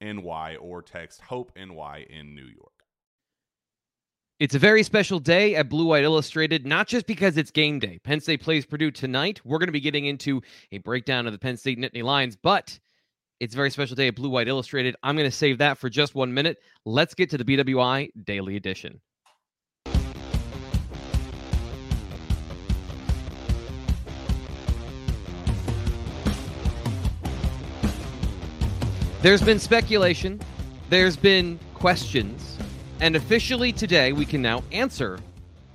NY or text Hope NY in New York. It's a very special day at Blue White Illustrated, not just because it's game day. Penn State plays Purdue tonight. We're going to be getting into a breakdown of the Penn State Nittany Lions, but it's a very special day at Blue White Illustrated. I'm going to save that for just one minute. Let's get to the BWI Daily Edition. There's been speculation, there's been questions, and officially today we can now answer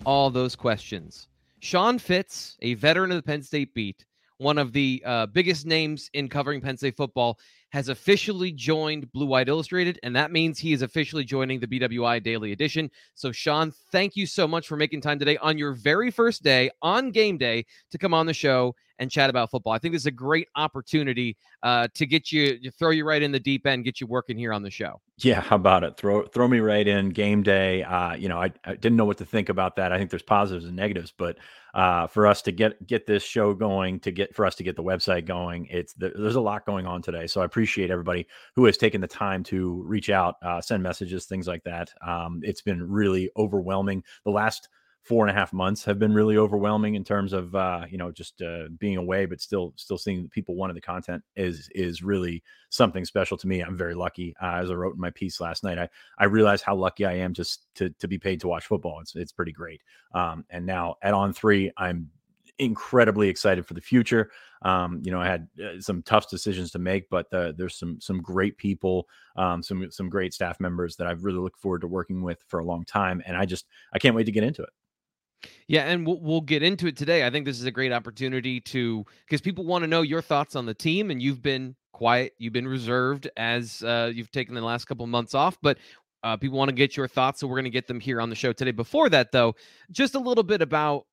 all those questions. Sean Fitz, a veteran of the Penn State beat, one of the uh, biggest names in covering Penn State football, has officially joined Blue White Illustrated, and that means he is officially joining the BWI Daily Edition. So, Sean, thank you so much for making time today on your very first day on game day to come on the show and chat about football. I think this is a great opportunity uh, to get you, throw you right in the deep end, get you working here on the show. Yeah, how about it? Throw throw me right in game day. Uh, you know, I, I didn't know what to think about that. I think there's positives and negatives, but uh, for us to get get this show going, to get for us to get the website going, it's there's a lot going on today. So I appreciate everybody who has taken the time to reach out, uh, send messages, things like that. Um, it's been really overwhelming. The last four and a half months have been really overwhelming in terms of uh, you know just uh, being away, but still still seeing people wanting the content is is really something special to me. I'm very lucky. Uh, as I wrote in my piece last night, I I realized how lucky I am just to to be paid to watch football. It's it's pretty great. Um, and now at On Three, I'm incredibly excited for the future. Um, you know, I had uh, some tough decisions to make, but uh, there's some some great people, um, some some great staff members that I've really looked forward to working with for a long time, and I just I can't wait to get into it. Yeah, and we'll, we'll get into it today. I think this is a great opportunity to because people want to know your thoughts on the team, and you've been quiet, you've been reserved as uh, you've taken the last couple months off, but uh, people want to get your thoughts, so we're going to get them here on the show today. Before that, though, just a little bit about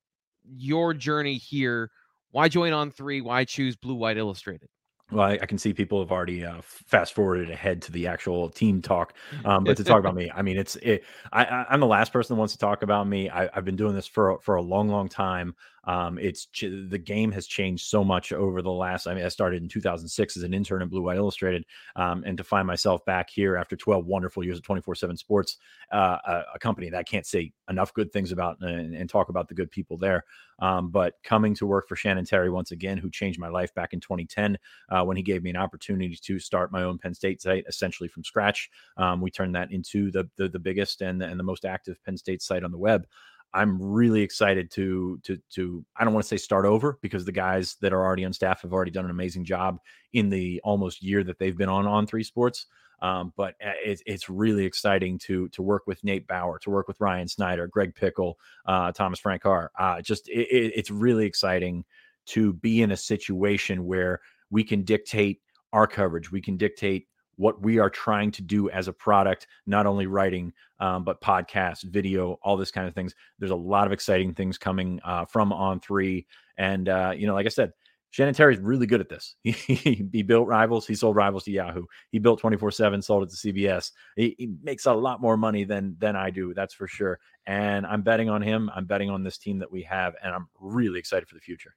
your journey here. Why join on three? Why choose Blue White Illustrated? Well, I, I, can see people have already uh, fast forwarded ahead to the actual team talk, um, but to talk about me, I mean, it's it, I, am the last person that wants to talk about me. I, have been doing this for for a long, long time. Um, it's the game has changed so much over the last. I mean, I started in 2006 as an intern at Blue White Illustrated, um, and to find myself back here after 12 wonderful years of 24/7 Sports, uh, a, a, company that I can't say enough good things about and, and talk about the good people there. Um, but coming to work for Shannon Terry once again, who changed my life back in 2010 uh, when he gave me an opportunity to start my own Penn State site essentially from scratch. Um, we turned that into the, the, the biggest and and the most active Penn State site on the web. I'm really excited to to to I don't want to say start over because the guys that are already on staff have already done an amazing job in the almost year that they've been on on three sports. Um, but uh, it's it's really exciting to to work with Nate Bauer, to work with Ryan Snyder, Greg Pickle, uh, Thomas Frank Carr. Uh, just it, it's really exciting to be in a situation where we can dictate our coverage, we can dictate what we are trying to do as a product, not only writing, um, but podcast, video, all this kind of things. There's a lot of exciting things coming uh, from On Three, and uh, you know, like I said, Shannon Terry's really good at this. He, he, built Rivals. He sold Rivals to Yahoo. He built 24 7, sold it to CBS. He, he, makes a lot more money than than I do. That's for sure. And I'm betting on him. I'm betting on this team that we have, and I'm really excited for the future.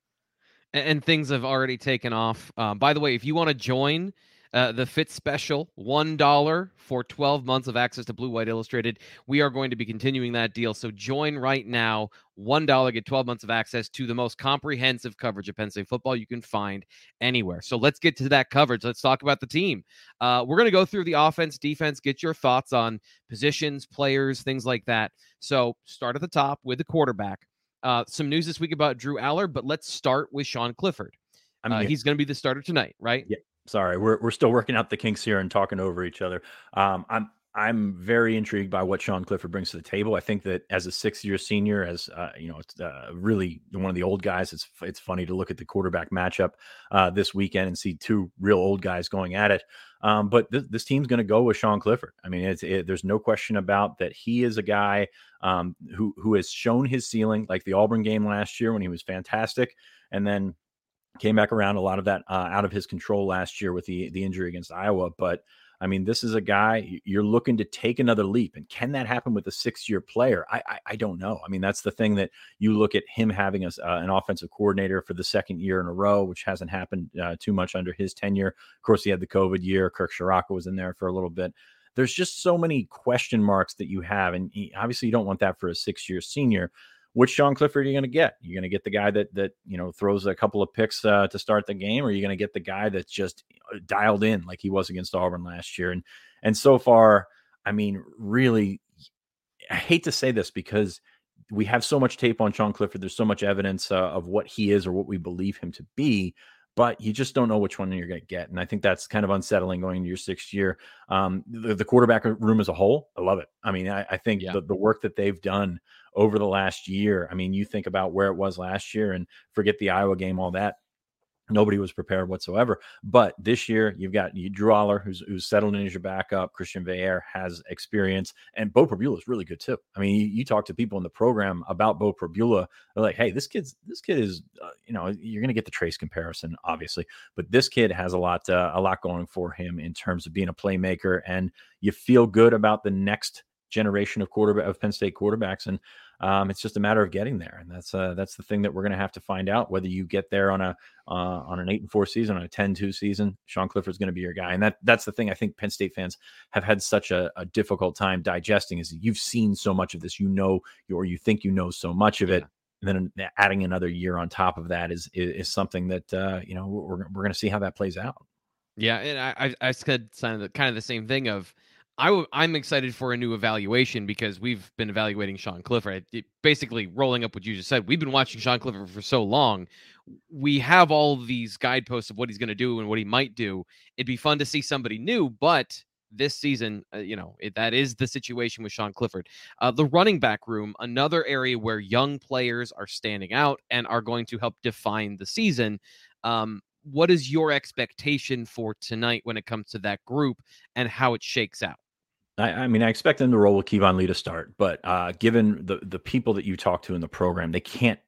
And, and things have already taken off. Um, by the way, if you want to join uh, the Fit Special, $1 for 12 months of access to Blue White Illustrated. We are going to be continuing that deal. So join right now. $1, get 12 months of access to the most comprehensive coverage of Penn State football you can find anywhere. So let's get to that coverage. Let's talk about the team. Uh, we're going to go through the offense, defense, get your thoughts on positions, players, things like that. So start at the top with the quarterback. Uh, some news this week about Drew Allar, but let's start with Sean Clifford. I mean, uh, he's going to be the starter tonight, right? Yeah, sorry, we're we're still working out the kinks here and talking over each other. Um, I'm I'm very intrigued by what Sean Clifford brings to the table. I think that as a six year senior, as uh, you know, it's uh, really one of the old guys. It's it's funny to look at the quarterback matchup uh, this weekend and see two real old guys going at it. Um, but th- this team's going to go with Sean Clifford. I mean, it, there's no question about that. He is a guy um, who who has shown his ceiling, like the Auburn game last year when he was fantastic, and then came back around a lot of that uh, out of his control last year with the the injury against Iowa. But I mean, this is a guy you're looking to take another leap, and can that happen with a six year player? I, I, I don't know. I mean, that's the thing that you look at him having a, uh, an offensive coordinator for the second year in a row, which hasn't happened uh, too much under his tenure. Of course, he had the COVID year. Kirk Ciarrocca was in there for a little bit. There's just so many question marks that you have, and he, obviously you don't want that for a six year senior which Sean Clifford are you going to get? You're going to get the guy that that you know throws a couple of picks uh, to start the game, or are you going to get the guy that's just uh, dialed in like he was against Auburn last year? And and so far, I mean, really, I hate to say this because we have so much tape on Sean Clifford. There's so much evidence uh, of what he is or what we believe him to be but you just don't know which one you're going to get. And I think that's kind of unsettling going into your sixth year. Um, the, the, quarterback room as a whole, I love it. I mean, I, I think yeah. the, the work that they've done over the last year, I mean, you think about where it was last year and forget the Iowa game, all that. Nobody was prepared whatsoever. But this year, you've got Drew Allar, who's, who's settled in as your backup. Christian Veilleux has experience, and Bo Pribula is really good too. I mean, you, you, talk to people in the program about Bo Pribula, they're like, "Hey, this kid's this kid is, uh, you know, you're going to get the trace comparison, obviously, but this kid has a lot uh, a lot going for him in terms of being a playmaker, and you feel good about the next generation of quarterback of Penn State quarterbacks, and um, it's just a matter of getting there, and that's uh, that's the thing that we're going to have to find out whether you get there on a uh, on an eight and four season, on a 10-2 season. Sean Clifford's going to be your guy, and that that's the thing I think Penn State fans have had such a, a difficult time digesting is you've seen so much of this, you know, or you think you know so much of it. And then adding another year on top of that is is, is something that uh, you know we're we're going to see how that plays out. Yeah, and I I said the, kind of the same thing of i w- I'm excited for a new evaluation because we've been evaluating Sean Clifford. It, basically, rolling up what you just said, we've been watching Sean Clifford for so long. We have all these guideposts of what he's going to do and what he might do. It'd be fun to see somebody new, but this season, uh, you know, it, that is the situation with Sean Clifford. Uh, the running back room, another area where young players are standing out and are going to help define the season. Um, what is your expectation for tonight when it comes to that group and how it shakes out? I, I, mean, I expect them to roll with Keyvone Lee to start, but uh, given the the people that you talk to in the program, they can't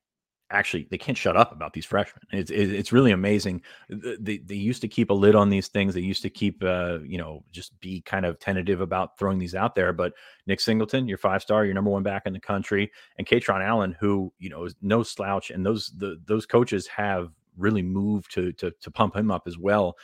actually they can't shut up about these freshmen. It's it's really amazing. They they used to keep a lid on these things. They used to keep uh, you know just be kind of tentative about throwing these out there. But Nick Singleton, your five star, your number one back in the country, and Kaytron Allen, who you know is no slouch, and those the those coaches have really moved to to to pump him up as well.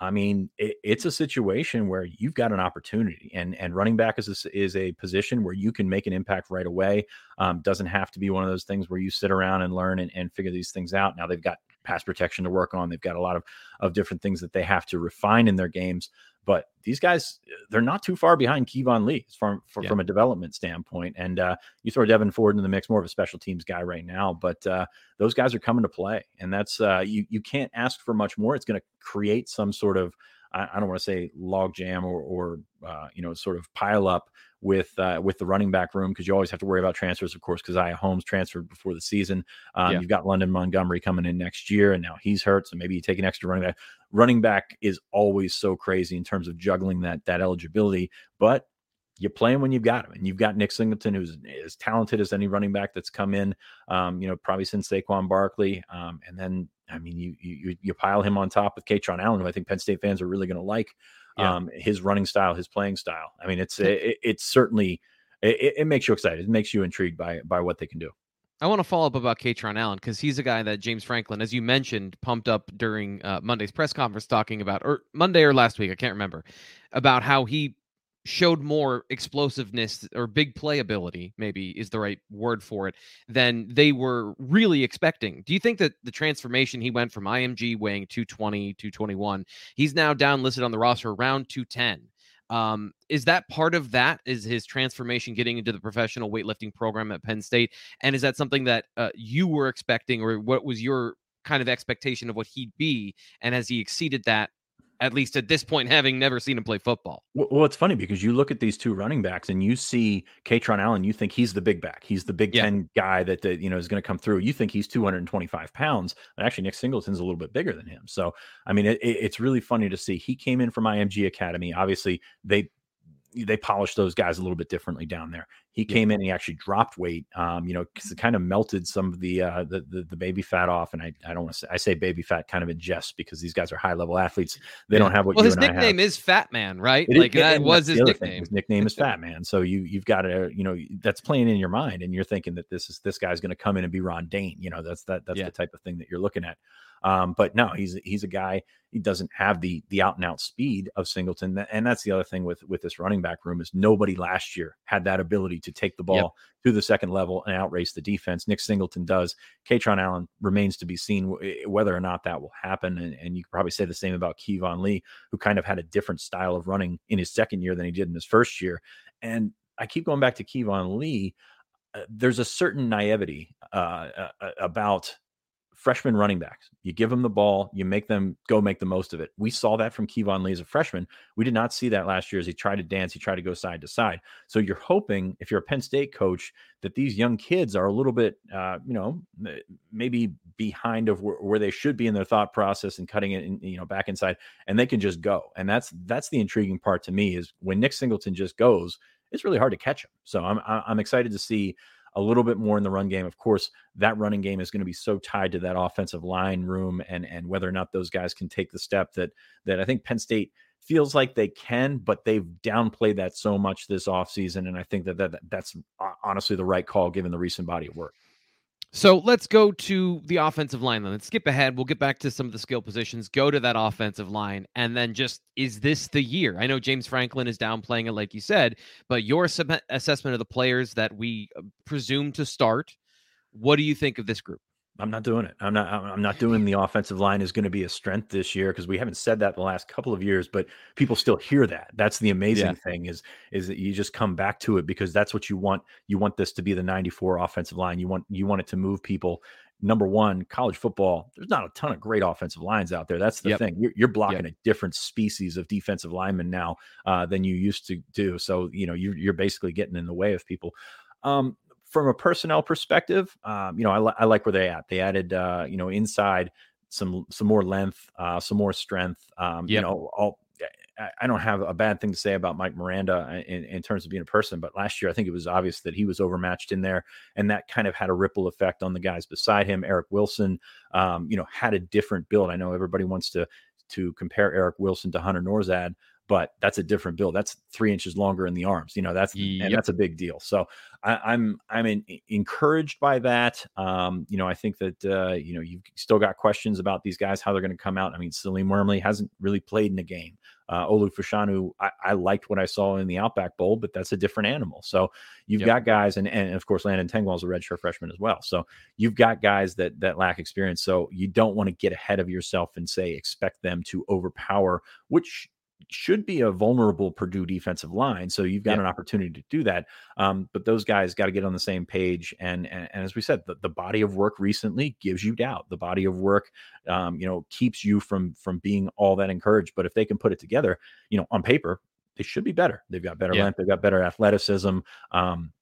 I mean, it, it's a situation where you've got an opportunity, and and running back is a, is a position where you can make an impact right away. Um, doesn't have to be one of those things where you sit around and learn and, and figure these things out. Now they've got pass protection to work on. They've got a lot of of different things that they have to refine in their games. But these guys, they're not too far behind Keyvone Lee from from, yeah. from a development standpoint. And uh, you throw Devyn Ford in the mix, more of a special teams guy right now. But uh, those guys are coming to play, and that's uh, you you can't ask for much more. It's going to create some sort of I, I don't want to say log jam or, or uh, you know sort of pile up with uh, with the running back room because you always have to worry about transfers, of course, because Caziah Holmes transferred before the season. Um, yeah. You've got London Montgomery coming in next year, and now he's hurt, so maybe you take an extra running back. Running back is always so crazy in terms of juggling that that eligibility, but you play him when you've got him, and you've got Nick Singleton, who's as talented as any running back that's come in. Um, you know, probably since Saquon Barkley, um, and then I mean, you you you pile him on top with Kaytron Allen, who I think Penn State fans are really going to like. Yeah. Um, his running style, his playing style. I mean, it's it, it's certainly it, it, makes you excited. It makes you intrigued by by what they can do. I want to follow up about Kaytron Allen because he's a guy that James Franklin, as you mentioned, pumped up during uh, Monday's press conference, talking about or Monday or last week, I can't remember, about how he showed more explosiveness or big playability, maybe is the right word for it, than they were really expecting. Do you think that the transformation he went from IMG weighing 220, 221, he's now down listed on the roster around 210? Um, is that part of that? Is his transformation getting into the professional weightlifting program at Penn State? And is that something that uh, you were expecting, or what was your kind of expectation of what he'd be? And has he exceeded that at least at this point, having never seen him play football. Well, it's funny because you look at these two running backs and you see Kaytron Allen, you think he's the big back. He's the Big yeah. Ten guy that, that you know is going to come through. You think he's 225 pounds, but actually Nick Singleton's a little bit bigger than him. So, I mean, it, it's really funny to see. He came in from IMG Academy. Obviously, they they polish those guys a little bit differently down there. He yeah. came in, and he actually dropped weight, um, you know, because it kind of melted some of the, uh, the, the the baby fat off. And I, I don't want to say I say baby fat kind of in jest because these guys are high level athletes. They yeah. don't have what well, his nickname is Fat Man, right? It like is, that was his nickname. His nickname is Fat Man. So you you've got to you know that's playing in your mind, and you're thinking that this is this guy's going to come in and be Ron Dayne. You know, that's that that's yeah. the type of thing that you're looking at. Um, but no, he's he's a guy. He doesn't have the the out and out speed of Singleton, and that's the other thing with with this running back room is nobody last year had that ability to take the ball yep. to the second level and outrace the defense. Nick Singleton does. Kaytron Allen remains to be seen whether or not that will happen, and, and you could probably say the same about Keyvone Lee, who kind of had a different style of running in his second year than he did in his first year. And I keep going back to Keyvone Lee. Uh, there's a certain naivety uh, uh, about freshman running backs. You give them the ball, you make them go make the most of it. We saw that from Keyvone Lee as a freshman. We did not see that last year as he tried to dance, he tried to go side to side. So you're hoping, if you're a Penn State coach, that these young kids are a little bit, uh, you know, maybe behind of where, where, they should be in their thought process and cutting it, in, you know, back inside, and they can just go. And that's that's the intriguing part to me is when Nick Singleton just goes, it's really hard to catch him. So I'm I'm excited to see a little bit more in the run game. Of course, that running game is going to be so tied to that offensive line room and and whether or not those guys can take the step that that I think Penn State feels like they can, but they've downplayed that so much this offseason. And I think that, that that's uh, honestly the right call given the recent body of work. So let's go to the offensive line. Let's skip ahead. We'll get back to some of the skill positions. Go to that offensive line, and then just is this the year? I know James Franklin is downplaying it, like you said, but your assessment of the players that we uh, presume to start. What do you think of this group? I'm not doing it. I'm not. I'm not doing the offensive line is going to be a strength this year because we haven't said that the last couple of years, but people still hear that. That's the amazing yeah. thing is is that you just come back to it because that's what you want. You want this to be the 94 offensive line. You want you want it to move people. Number one, college football. There's not a ton of great offensive lines out there. That's the yep. thing. You're, you're blocking yep. a different species of defensive lineman now uh, than you used to do. So you know you're, you're basically getting in the way of people. Um, from a personnel perspective, um, you know, I, li- I, like where they at. They added, uh, you know, inside some some more length, uh, some more strength. Um, yep. You know, all I don't have a bad thing to say about Mike Miranda uh, in, in, terms of being a person, but last year I think it was obvious that he was overmatched in there, and that kind of had a ripple effect on the guys beside him. Eric Wilson, um, you know, had a different build. I know everybody wants to to compare Eric Wilson to Hunter Nourzad, but that's a different build. That's three inches longer in the arms. You know, that's yep. and that's a big deal. So I, am I'm, I'm in, encouraged by that. Um, you know, I think that uh, you know you've still got questions about these guys how they're going to come out. I mean, Salim Wormley hasn't really played in a game. Uh, Olu Fashanu, I, I, liked what I saw in the Outback Bowl, but that's a different animal. So you've yep. got guys, and and of course Landon Tengwall is a redshirt freshman as well. So you've got guys that that lack experience. So you don't want to get ahead of yourself and say expect them to overpower, which should be a vulnerable Purdue defensive line. So you've got yeah. an opportunity to do that. Um, but those guys got to get on the same page. And, and, and as we said, the, the, body of work recently gives you doubt. The body of work, um, you know, keeps you from from being all that encouraged. But if they can put it together, you know, on paper, they should be better. They've got better yeah. length. They've got better athleticism. Um,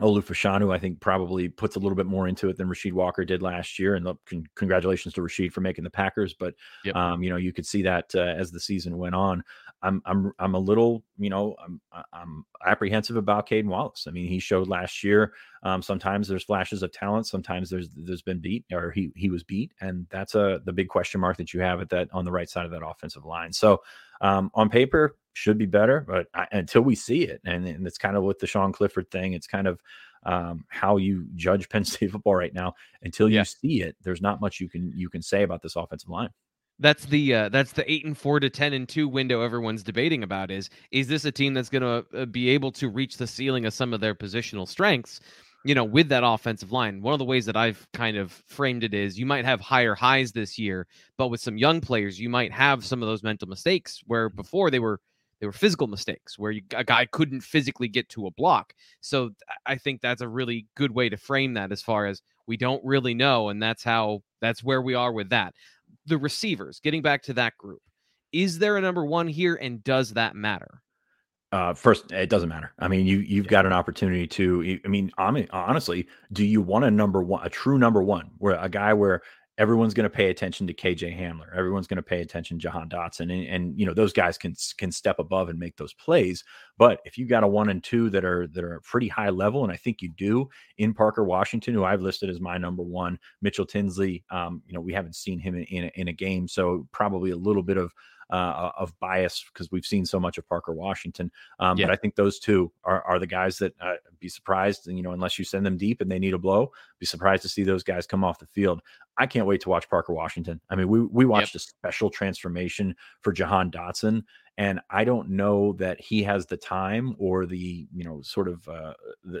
Olu Fashanu, I think, probably puts a little bit more into it than Rasheed Walker did last year. And con- congratulations to Rasheed for making the Packers. But yep. um, you know, you could see that uh, as the season went on. I'm I'm I'm a little, you know, I'm I'm apprehensive about Caedan Wallace. I mean, he showed last year. Um, sometimes there's flashes of talent. Sometimes there's there's been beat or he he was beat, and that's a the big question mark that you have at that on the right side of that offensive line. So um, on paper, should be better, but I, until we see it, and, and it's kind of with the Sean Clifford thing, it's kind of um, how you judge Penn State football right now. Until you yeah. see it, there's not much you can you can say about this offensive line. That's the uh, that's the eight and four to ten and two window everyone's debating about. Is is this a team that's going to uh, be able to reach the ceiling of some of their positional strengths? you know, with that offensive line, one of the ways that I've kind of framed it is you might have higher highs this year, but with some young players, you might have some of those mental mistakes where before they were they were physical mistakes where you, a guy couldn't physically get to a block. So I think that's a really good way to frame that as far as we don't really know. And that's how that's where we are with that. The receivers, getting back to that group, is there a number one here and does that matter? Uh, first, it doesn't matter. I mean, you you've got an opportunity to. I mean, I mean, honestly, do you want a number one, a true number one, where a guy where everyone's going to pay attention to KJ Hamler. Everyone's going to pay attention to Jahan Dotson, and, and, you know those guys can can step above and make those plays. But if you've got a one and two that are that are pretty high level, and I think you do in Parker Washington, who I've listed as my number one, Mitchell Tinsley. Um, you know, we haven't seen him in, in in a game, so probably a little bit of uh, of bias because we've seen so much of Parker Washington. Um, yeah. But I think those two are, are the guys that uh, be surprised, and you know, unless you send them deep and they need a blow, be surprised to see those guys come off the field. I can't wait to watch Parker Washington. I mean, we we watched yep. a special transformation for Jahan Dotson, and I don't know that he has the time or the you know sort of uh, the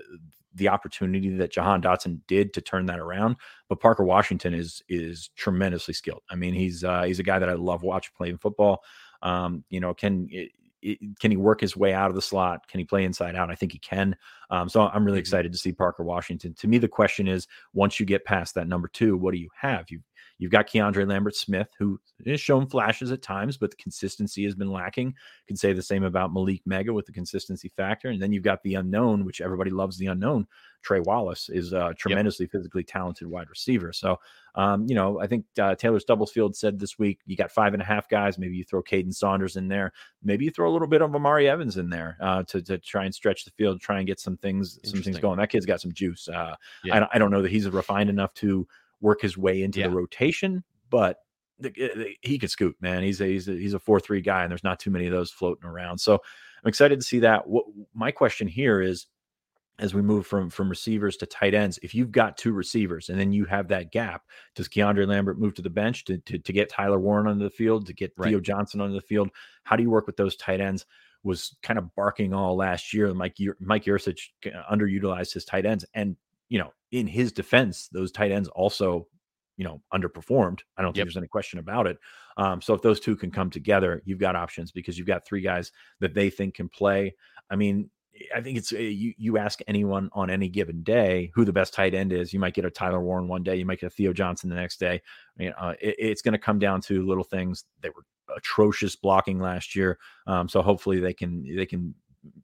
the opportunity that Jahan Dotson did to turn that around. But Parker Washington is is tremendously skilled. I mean, he's uh, he's a guy that I love watching playing football. Um, you know, can it, it, can he work his way out of the slot? Can he play inside out? I think he can. Um, so I'm really mm-hmm. excited to see Parker Washington. To me, the question is, once you get past that number two, what do you have? You You've got Keandre Lambert Smith, who has shown flashes at times, but the consistency has been lacking. You can say the same about Malick Meiga with the consistency factor. And then you've got the unknown, which everybody loves the unknown. Trey Wallace is a tremendously yep. physically talented wide receiver. So, um, you know, I think uh, Taylor Stubblefield said this week, you got five and a half guys. Maybe you throw Kaden Saunders in there. Maybe you throw a little bit of Omari Evans in there uh, to, to try and stretch the field, try and get some things, some things going. That kid's got some juice. Uh, yeah. I, I don't know that he's refined enough to work his way into yeah. the rotation, but he could scoot, man. He's a he's a, he's a four three guy, and there's not too many of those floating around. So I'm excited to see that. What my question here is, as we move from from receivers to tight ends, if you've got two receivers and then you have that gap, does Keandre Lambert move to the bench to to, to get Tyler Warren on the field, to get right. Theo Johnson on the field? How do you work with those tight ends? Was kind of barking all last year. Mike Mike Yurcich uh, underutilized his tight ends, and you know, in his defense, those tight ends also, you know, underperformed. I don't think yep. there's any question about it. Um, so if those two can come together, you've got options because you've got three guys that they think can play. I mean, I think it's eh, you. You ask anyone on any given day who the best tight end is. You might get a Tyler Warren one day. You might get a Theo Johnson the next day. I mean, uh, it, it's going to come down to little things. They were atrocious blocking last year. Um, so hopefully they can they can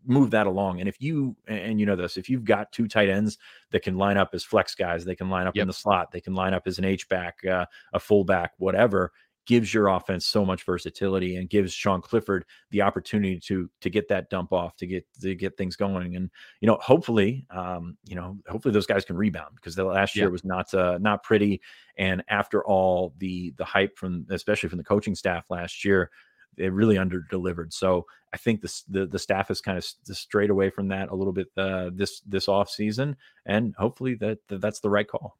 move that along. And if you and you know this, if you've got two tight ends that can line up as flex guys, they can line up yep. in the slot, they can line up as an H back, uh, a fullback, whatever. Gives your offense so much versatility and gives Sean Clifford the opportunity to to get that dump off, to get to get things going, and you know, hopefully, um, you know, hopefully those guys can rebound because the last year was not uh, not pretty. And after all the the hype from especially from the coaching staff last year, they really under delivered. So I think the, the the staff has kind of strayed away from that a little bit uh, this this off season, and hopefully that, that that's the right call.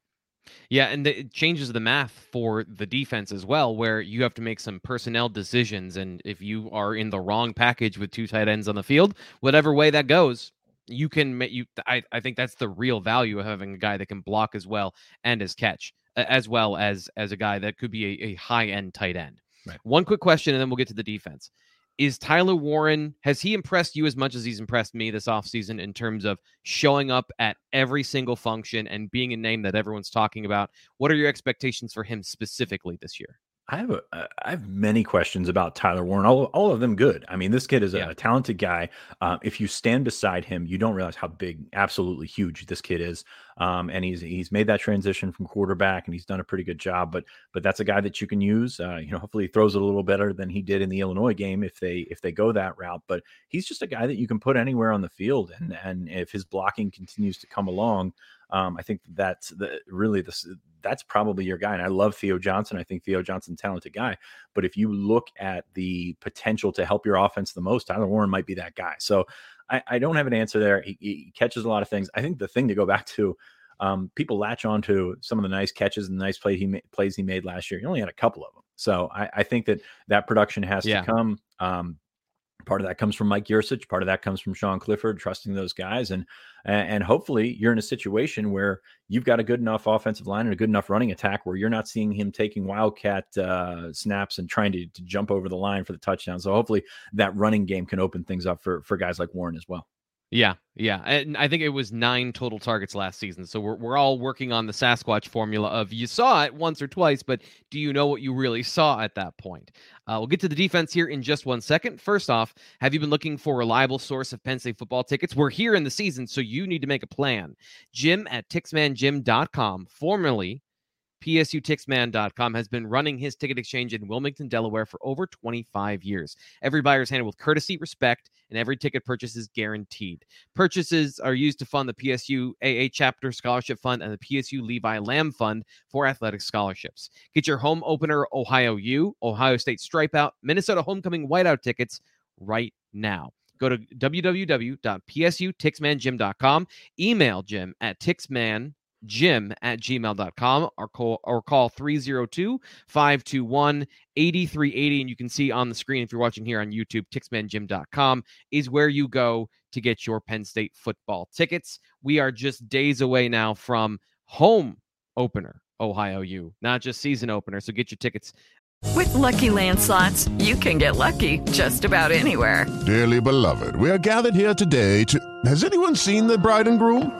Yeah, and the, it changes the math for the defense as well, where you have to make some personnel decisions. And if you are in the wrong package with two tight ends on the field, whatever way that goes, you can make you. I, I think that's the real value of having a guy that can block as well and as catch, as well as as a guy that could be a, a high end tight end. Right. One quick question, and then we'll get to the defense is Tyler Warren has he impressed you as much as he's impressed me this offseason in terms of showing up at every single function and being a name that everyone's talking about? What are your expectations for him specifically this year? I have a, I have many questions about Tyler Warren. All, all of them good. I mean, this kid is a, yeah. talented guy. Uh, if you stand beside him, you don't realize how big, absolutely huge this kid is. Um, and he's he's made that transition from quarterback, and he's done a pretty good job. But but that's a guy that you can use. Uh, you know, hopefully he throws it a little better than he did in the Illinois game if they if they go that route. But he's just a guy that you can put anywhere on the field, and and if his blocking continues to come along, um, I think that's the really this that's probably your guy. And I love Theo Johnson. I think Theo Johnson's talented guy. But if you look at the potential to help your offense the most, Tyler Warren might be that guy. So I, I don't have an answer there. He, he, catches a lot of things. I think the thing to go back to, um, people latch on to some of the nice catches and the nice play he ma- plays he made last year. He only had a couple of them. So I, I think that that production has yeah. to come. Um, part of that comes from Mike Yurcich. Part of that comes from Sean Clifford, trusting those guys. And and hopefully you're in a situation where you've got a good enough offensive line and a good enough running attack where you're not seeing him taking wildcat uh, snaps and trying to, to jump over the line for the touchdown. So hopefully that running game can open things up for for guys like Warren as well. Yeah, yeah, and I think it was nine total targets last season. So we're we're all working on the Sasquatch formula of you saw it once or twice, but do you know what you really saw at that point? Uh, we'll get to the defense here in just one second. First off, have you been looking for a reliable source of Penn State football tickets? We're here in the season, so you need to make a plan. Jim at TixManJim.com, formerly PSUTixman.com has been running his ticket exchange in Wilmington, Delaware for over 25 years. Every buyer is handled with courtesy, respect, and every ticket purchase is guaranteed. Purchases are used to fund the PSU AA Chapter Scholarship Fund and the PSU Levi Lamb Fund for athletic scholarships. Get your home opener Ohio U, Ohio State Stripeout, Minnesota Homecoming Whiteout tickets right now. Go to www.psutixmanjim.com. Email Jim at tixman jim at gmail.com or call or call 302-521-8380 and you can see on the screen if you're watching here on youtube tixmanjim.com is where you go to get your penn state football tickets. We are just days away now from home opener ohio u not just season opener. So get your tickets. With lucky landslots you can get lucky just about anywhere. Dearly beloved we are gathered here today to has anyone seen the bride and groom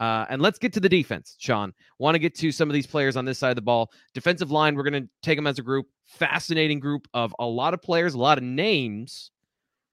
Uh, and let's get to the defense, Sean. Want to get to some of these players on this side of the ball. Defensive line, we're going to take them as a group. Fascinating group of a lot of players, a lot of names.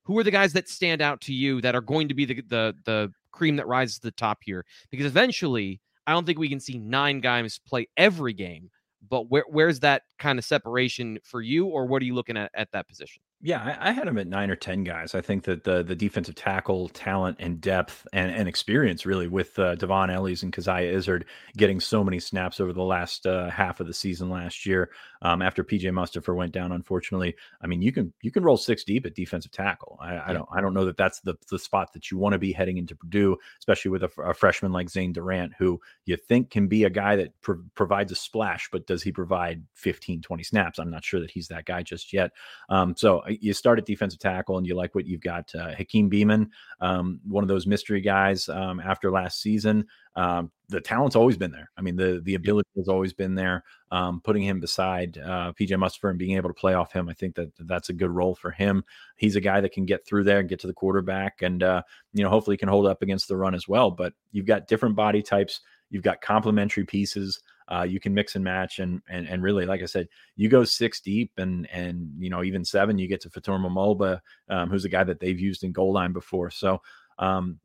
Who are the guys that stand out to you that are going to be the the the cream that rises to the top here? Because eventually, I don't think we can see nine guys play every game. But where where's that kind of separation for you, or what are you looking at at that position? Yeah, I, I, had him at nine or ten guys. I think that the the defensive tackle talent and depth and, and experience really with uh, Dvon Ellies and Coziah Izzard getting so many snaps over the last uh, half of the season last year. Um, after PJ Mustipher went down, unfortunately, I mean you can you can roll six deep at defensive tackle. I, yeah. I don't I don't know that that's the the spot that you want to be heading into Purdue, especially with a, a, freshman like Zane Durant, who you think can be a guy that pro- provides a splash, but does he provide 15, 20 snaps? I'm not sure that he's that guy just yet. Um, so you start at defensive tackle and you like what you've got. Uh, Hakeem Beamon, um, one of those mystery guys um, after last season. Um, the talent's always been there. I mean, the the ability has always been there. Um, putting him beside uh, PJ Mustipher and being able to play off him, I think that that's a good role for him. He's a guy that can get through there and get to the quarterback, and uh, you know, hopefully, can hold up against the run as well. But you've got different body types. You've got complementary pieces. Uh, you can mix and match and and and really, like I said, you go six deep and and you know even seven, you get to Fatorma Mulba, um, who's a guy that they've used in goal line before. So um,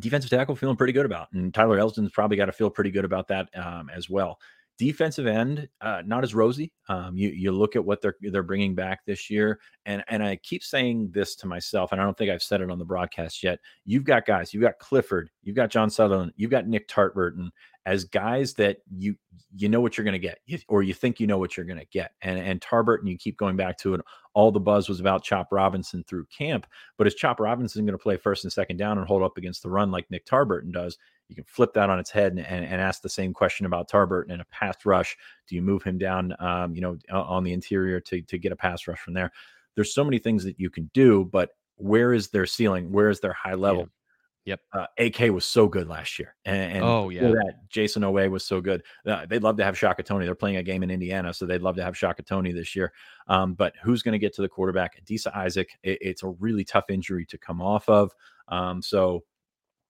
defensive tackle feeling pretty good about, and Tyler Elsdon's probably got to feel pretty good about that um, as well. Defensive end, uh, not as rosy. Um, you you look at what they're they're bringing back this year, and and I keep saying this to myself, and I don't think I've said it on the broadcast yet. You've got guys, you've got Clifford, you've got John Sutherland, you've got Nick Tarburton as guys that you you know what you're going to get, or you think you know what you're going to get. And and Tarburton, you keep going back to it. All the buzz was about Chop Robinson through camp, but is Chop Robinson going to play first and second down and hold up against the run like Nick Tarburton does? You can flip that on its head and, and, and ask the same question about Tarbert in a pass rush. Do you move him down, um, you know, on the interior to to get a pass rush from there? There's so many things that you can do, but where is their ceiling? Where is their high level? Yeah. Yep. Uh, AK was so good last year. And, and oh, yeah. That, Jayson Oweh was so good. Uh, they'd love to have Shaka Toney. They're playing a game in Indiana, so they'd love to have Shaka Toney this year. Um, but who's going to get to the quarterback? Adisa Isaac, it, it's a really tough injury to come off of. Um, so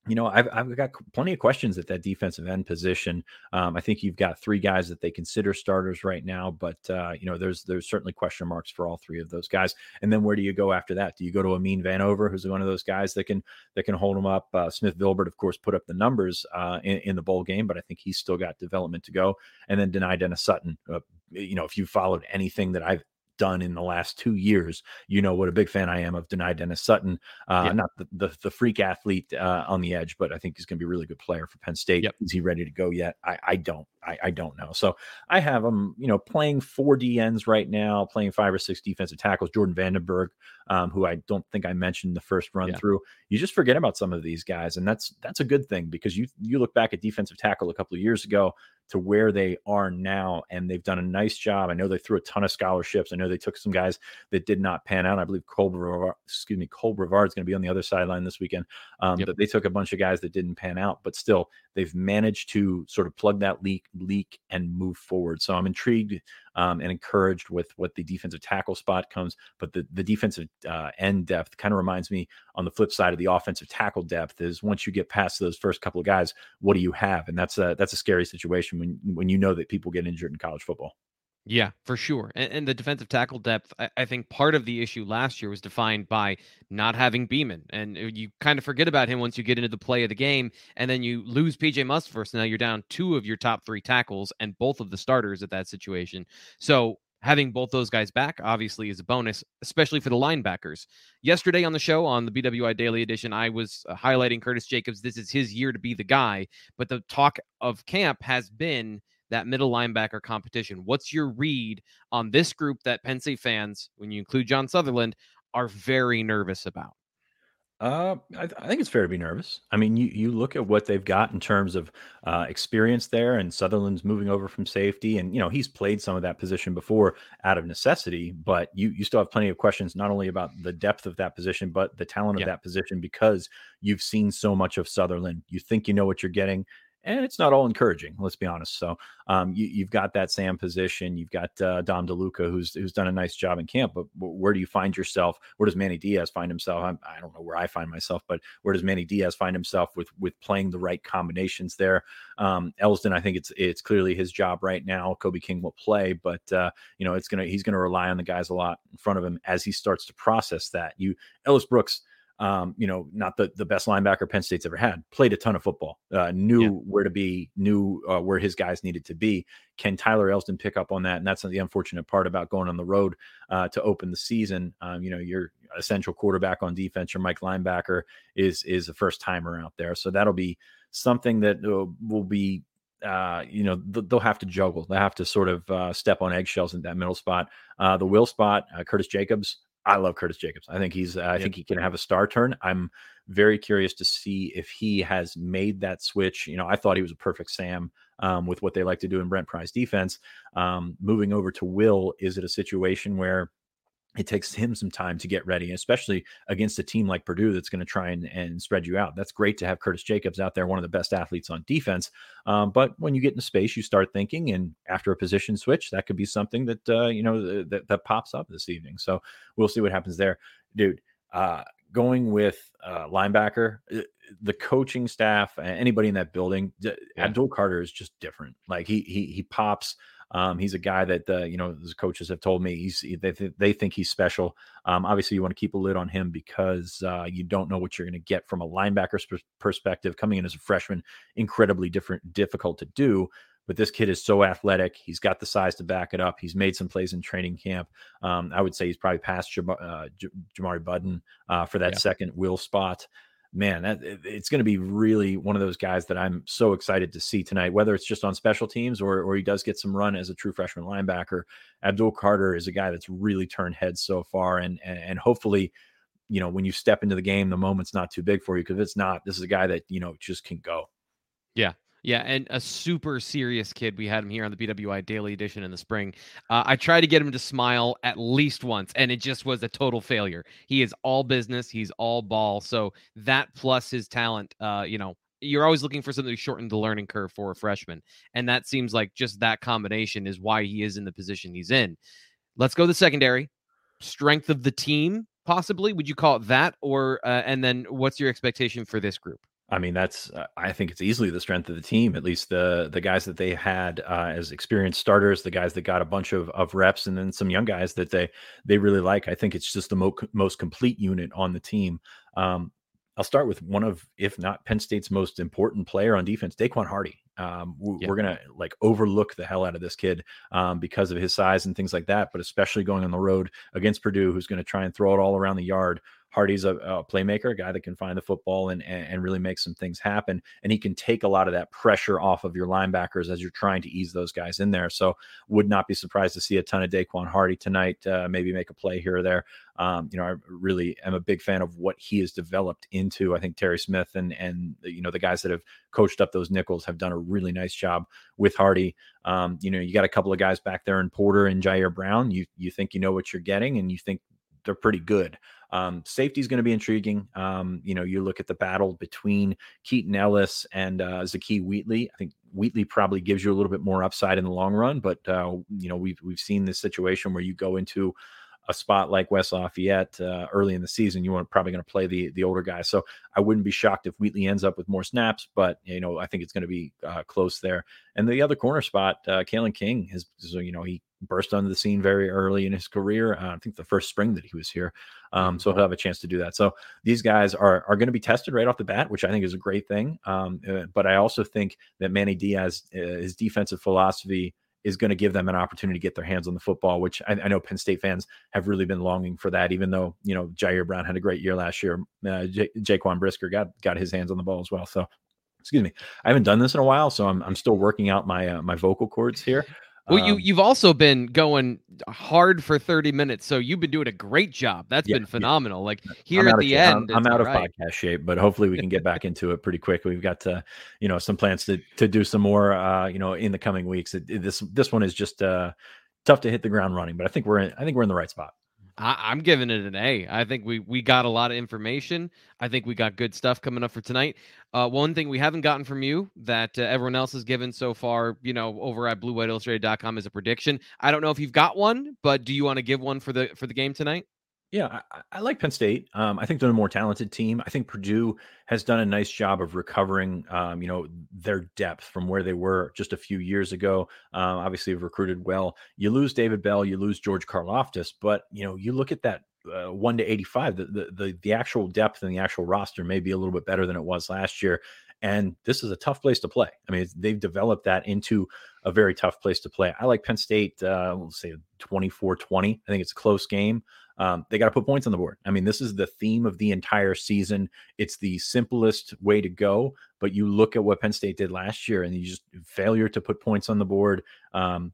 you know, I've, I've got plenty of questions at that defensive end position. Um, I think you've got three guys that they consider starters right now, but uh, you know, there's there's certainly question marks for all three of those guys. And then where do you go after that? Do you go to Amin Vanover, who's one of those guys that can that can hold them up? Uh, Smith Vilbert, of course, put up the numbers uh, in, in, the bowl game, but I think he's still got development to go. And then Dani Dennis Sutton. Uh, you know, if you followed anything that I've done in the last two years. You know what a big fan I am of Dani Dennis Sutton. Uh. Not the, the, the freak athlete uh, on the edge, but I think he's going to be a really good player for Penn State. Yep. Is he ready to go yet? I, I don't. I, I, don't know. So I have him, you know, playing four DNs right now, playing five or six defensive tackles. Jordan Vandenberg, um, who I don't think I mentioned the first run yeah. through. You just forget about some of these guys, and that's that's a good thing because you you look back at defensive tackle a couple of years ago to where they are now, and they've done a nice job. I know they threw a ton of scholarships. I know they took some guys that did not pan out. I believe Cole Brevard, excuse me, Cole Brevard is going to be on the other sideline this weekend. Um, yep. But they took a bunch of guys that didn't pan out, but still they've managed to sort of plug that leak leak and move forward. So I'm intrigued um, and encouraged with what the defensive tackle spot comes. But the the defensive uh, end depth kind of reminds me on the flip side of the offensive tackle depth is once you get past those first couple of guys, what do you have? And that's a that's a scary situation when when you know that people get injured in college football. Yeah, for sure. And, and, the defensive tackle depth, I, I, think part of the issue last year was defined by not having Beamon. And uh, you kind of forget about him once you get into the play of the game. And then you lose PJ Mustipher. So now you're down two of your top three tackles and both of the starters at that situation. So having both those guys back obviously is a bonus, especially for the linebackers. Yesterday on the show on the BWI Daily Edition, I was uh, highlighting Curtis Jacobs. This is his year to be the guy. But the talk of camp has been that middle linebacker competition. What's your read on this group that Penn State fans, when you include John Sutherland, are very nervous about? Uh, I, th- I, think it's fair to be nervous. I mean, you you look at what they've got in terms of uh, experience there, and Sutherland's moving over from safety, and you know he's played some of that position before out of necessity. But you you still have plenty of questions, not only about the depth of that position, but the talent yeah. of that position, because you've seen so much of Sutherland. You think you know what you're getting, and it's not all encouraging. Let's be honest. So um, you, have got that Sam position. You've got uh, Dom DeLuca, who's who's done a nice job in camp. But where do you find yourself? Where does Manny Diaz find himself? I'm, I do not know where I find myself, but where does Manny Diaz find himself with with playing the right combinations there? Um, Elsdon, I think it's it's clearly his job right now. Kobe King will play, but uh, you know it's gonna he's gonna rely on the guys a lot in front of him as he starts to process that. You Ellis Brooks um, you know, not the, the best linebacker Penn State's ever had, played a ton of football, uh, knew yeah. where to be, knew uh, where his guys needed to be. Can Tyler Elsdon pick up on that? And that's the unfortunate part about going on the road uh, to open the season. Um, you know, your essential quarterback on defense, your Mike linebacker is is a first timer out there, so that'll be something that uh, will be uh, you know, th- they'll have to juggle. They have to sort of uh, step on eggshells in that middle spot. Uh, the will spot, uh, Curtis Jacobs, I love Curtis Jacobs. I think he's. I think he can have a star turn. I'm very curious to see if he has made that switch. You know, I thought he was a perfect Sam um, with what they like to do in Brent Pry's defense. Um, moving over to Will, is it a situation where it takes him some time to get ready, especially against a team like Purdue that's going to try and, and spread you out. That's great to have Curtis Jacobs out there, one of the best athletes on defense. Um, but when you get into space, you start thinking, and after a position switch, that could be something that uh, you know that, that pops up this evening. So we'll see what happens there, dude. Uh, going with uh, linebacker, uh, the coaching staff, anybody in that building, yeah. Abdul Carter is just different. Like he he he pops. Um, he's a guy that uh, you know the coaches have told me he's they, they think he's special. Um, obviously, you want to keep a lid on him because uh, you don't know what you're going to get from a linebacker's perspective. Coming in as a freshman, incredibly different, difficult to do. But this kid is so athletic. He's got the size to back it up. He's made some plays in training camp. Um, I would say he's probably past Jam- uh, J- Jamari Buddin uh, for that yeah. second will spot man, that it's going to be really one of those guys that I'm so excited to see tonight, whether it's just on special teams or, or he does get some run as a true freshman linebacker. Abdul Carter is a guy that's really turned heads so far. And, and, and hopefully, you know, when you step into the game, the moment's not too big for you. Cause if it's not, this is a guy that, you know, just can go. Yeah. Yeah, and a super serious kid. We had him here on the BWI Daily Edition in the spring. Uh, I tried to get him to smile at least once, and it just was a total failure. He is all business. He's all ball. So that plus his talent, uh, you know, you're always looking for something to shorten the learning curve for a freshman, and that seems like just that combination is why he is in the position he's in. Let's go the secondary strength of the team. Possibly, would you call it that, or uh, and then what's your expectation for this group? I mean, that's uh, I think it's easily the strength of the team. At least the the guys that they had uh, as experienced starters, the guys that got a bunch of, of reps, and then some young guys that they they really like. I think it's just the mo- most complete unit on the team. Um, I'll start with one of, if not Penn State's most important player on defense, Daequan Hardy. Um, we, yeah. We're gonna like overlook the hell out of this kid um, because of his size and things like that, but especially going on the road against Purdue, who's going to try and throw it all around the yard. Hardy's a, a, playmaker, a guy that can find the football and, and really make some things happen. And he can take a lot of that pressure off of your linebackers as you're trying to ease those guys in there. So would not be surprised to see a ton of Daequan Hardy tonight, uh, maybe make a play here or there. Um, you know, I really am a big fan of what he has developed into. I think Terry Smith and and you know the guys that have coached up those nickels have done a really nice job with Hardy. Um, you know, you got a couple of guys back there in Porter and Ji'Ayir Brown. You you think you know what you're getting, and you think they're pretty good. Um, safety is going to be intriguing. Um, you know, you look at the battle between Keaton Ellis and uh, Zakee Wheatley. I think Wheatley probably gives you a little bit more upside in the long run, but uh, you know, we've we've seen this situation where you go into a spot like West Lafayette uh, early in the season, you want probably going to play the the older guys. So I wouldn't be shocked if Wheatley ends up with more snaps, but you know I think it's going to be uh, close there. And the other corner spot, uh, Kalen King, so, you know he burst onto the scene very early in his career. Uh, I think the first spring that he was here, um, so he'll have a chance to do that. So these guys are are going to be tested right off the bat, which I think is a great thing. Um, uh, but I also think that Manny Diaz, uh, his defensive philosophy is going to give them an opportunity to get their hands on the football, which I, I, know Penn State fans have really been longing for that. Even though you know Ji'Ayir Brown had a great year last year, uh, J- Jaquan Brisker got got his hands on the ball as well. So, excuse me, I haven't done this in a while, so I'm I'm still working out my uh, my vocal cords here. Well, um, you you've also been going hard for 30 minutes, so you've been doing a great job. That's yeah, been phenomenal. Yeah. Like here at the end, I'm, I'm out of right. podcast shape, but hopefully we can get back into it pretty quick. We've got to, you know, some plans to to do some more, uh, you know, in the coming weeks. It, it, this this one is just uh, tough to hit the ground running, but I think we're in, I think we're in the right spot. I, am giving it an A. I think we we got a lot of information. I think we got good stuff coming up for tonight. Uh, one thing we haven't gotten from you that uh, everyone else has given so far, you know, over at BlueWhiteIllustrated.com is a prediction. I don't know if you've got one, but do you want to give one for the for the game tonight? Yeah, I, I, like Penn State. Um, I think they're a more talented team. I think Purdue has done a nice job of recovering, um, you know, their depth from where they were just a few years ago. Um, obviously, recruited well. You lose David Bell, you lose George Karlaftis, but you know, you look at that uh, one to eighty-five. The, the the the actual depth and the actual roster may be a little bit better than it was last year. And this is a tough place to play. I mean, they've developed that into a very tough place to play. I like Penn State, uh, we'll say 24 20. I think it's a close game um, they got to put points on the board. I mean, this is the theme of the entire season. It's the simplest way to go, but you look at what Penn State did last year, and you just failure to put points on the board. Um,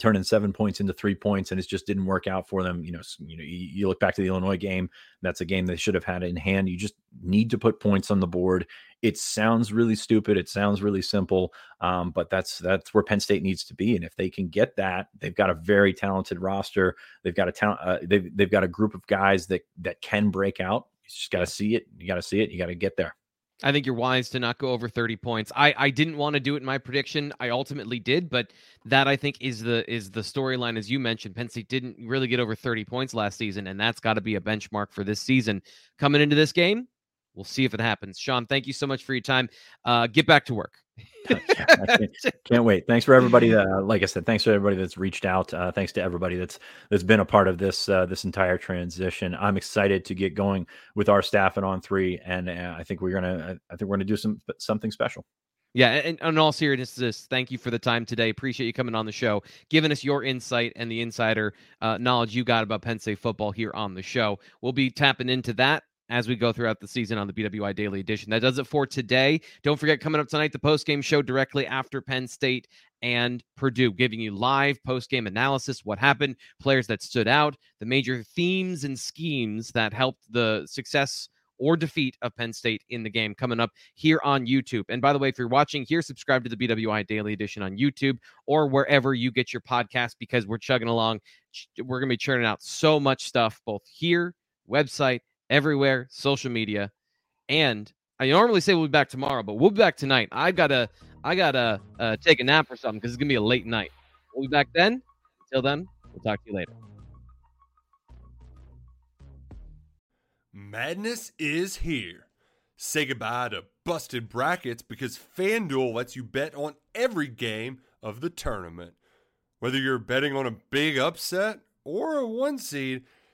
turning seven points into three points, and it just didn't work out for them. You know, you know, you, you, look back to the Illinois game. That's a game they should have had in hand. You just need to put points on the board. It sounds really stupid. It sounds really simple, um, but that's that's where Penn State needs to be. And if they can get that, they've got a very talented roster. They've got a talent. Uh, they've they've got a group of guys that that can break out. You just got to see it. You got to see it. You got to get there. I think you're wise to not go over 30 points. I, I didn't want to do it in my prediction. I ultimately did, but that I think is the is the storyline as you mentioned. Penn State didn't really get over 30 points last season, and that's got to be a benchmark for this season. Coming into this game, we'll see if it happens. Sean, thank you so much for your time. Uh, get back to work. Can't, can't, wait. Thanks for everybody. Uh, like I said, thanks for everybody that's reached out. Uh, thanks to everybody that's that's been a part of this uh, this entire transition. I'm excited to get going with our staff and on three, and uh, I think we're gonna I think we're gonna do some something special. Yeah, and in all seriousness, thank you for the time today. Appreciate you coming on the show, giving us your insight and the insider uh, knowledge you got about Penn State football here on the show. We'll be tapping into that as we go throughout the season on the BWI Daily Edition. That does it for today. Don't forget, coming up tonight, the post game show directly after Penn State and Purdue, giving you live post game analysis, what happened, players that stood out, the major themes and schemes that helped the success or defeat of Penn State in the game coming up here on YouTube. And by the way, if you're watching here, subscribe to the BWI Daily Edition on YouTube or wherever you get your podcast because we're chugging along. We're going to be churning out so much stuff both here, website, everywhere, social media. And I normally say we'll be back tomorrow, but we'll be back tonight. I've got to I got to uh, take a nap or something because it's to be a late night. We'll be back then. Until then, we'll talk to you later. Madness is here. Say goodbye to busted brackets because FanDuel lets you bet on every game of the tournament. Whether you're betting on a big upset or a one seed,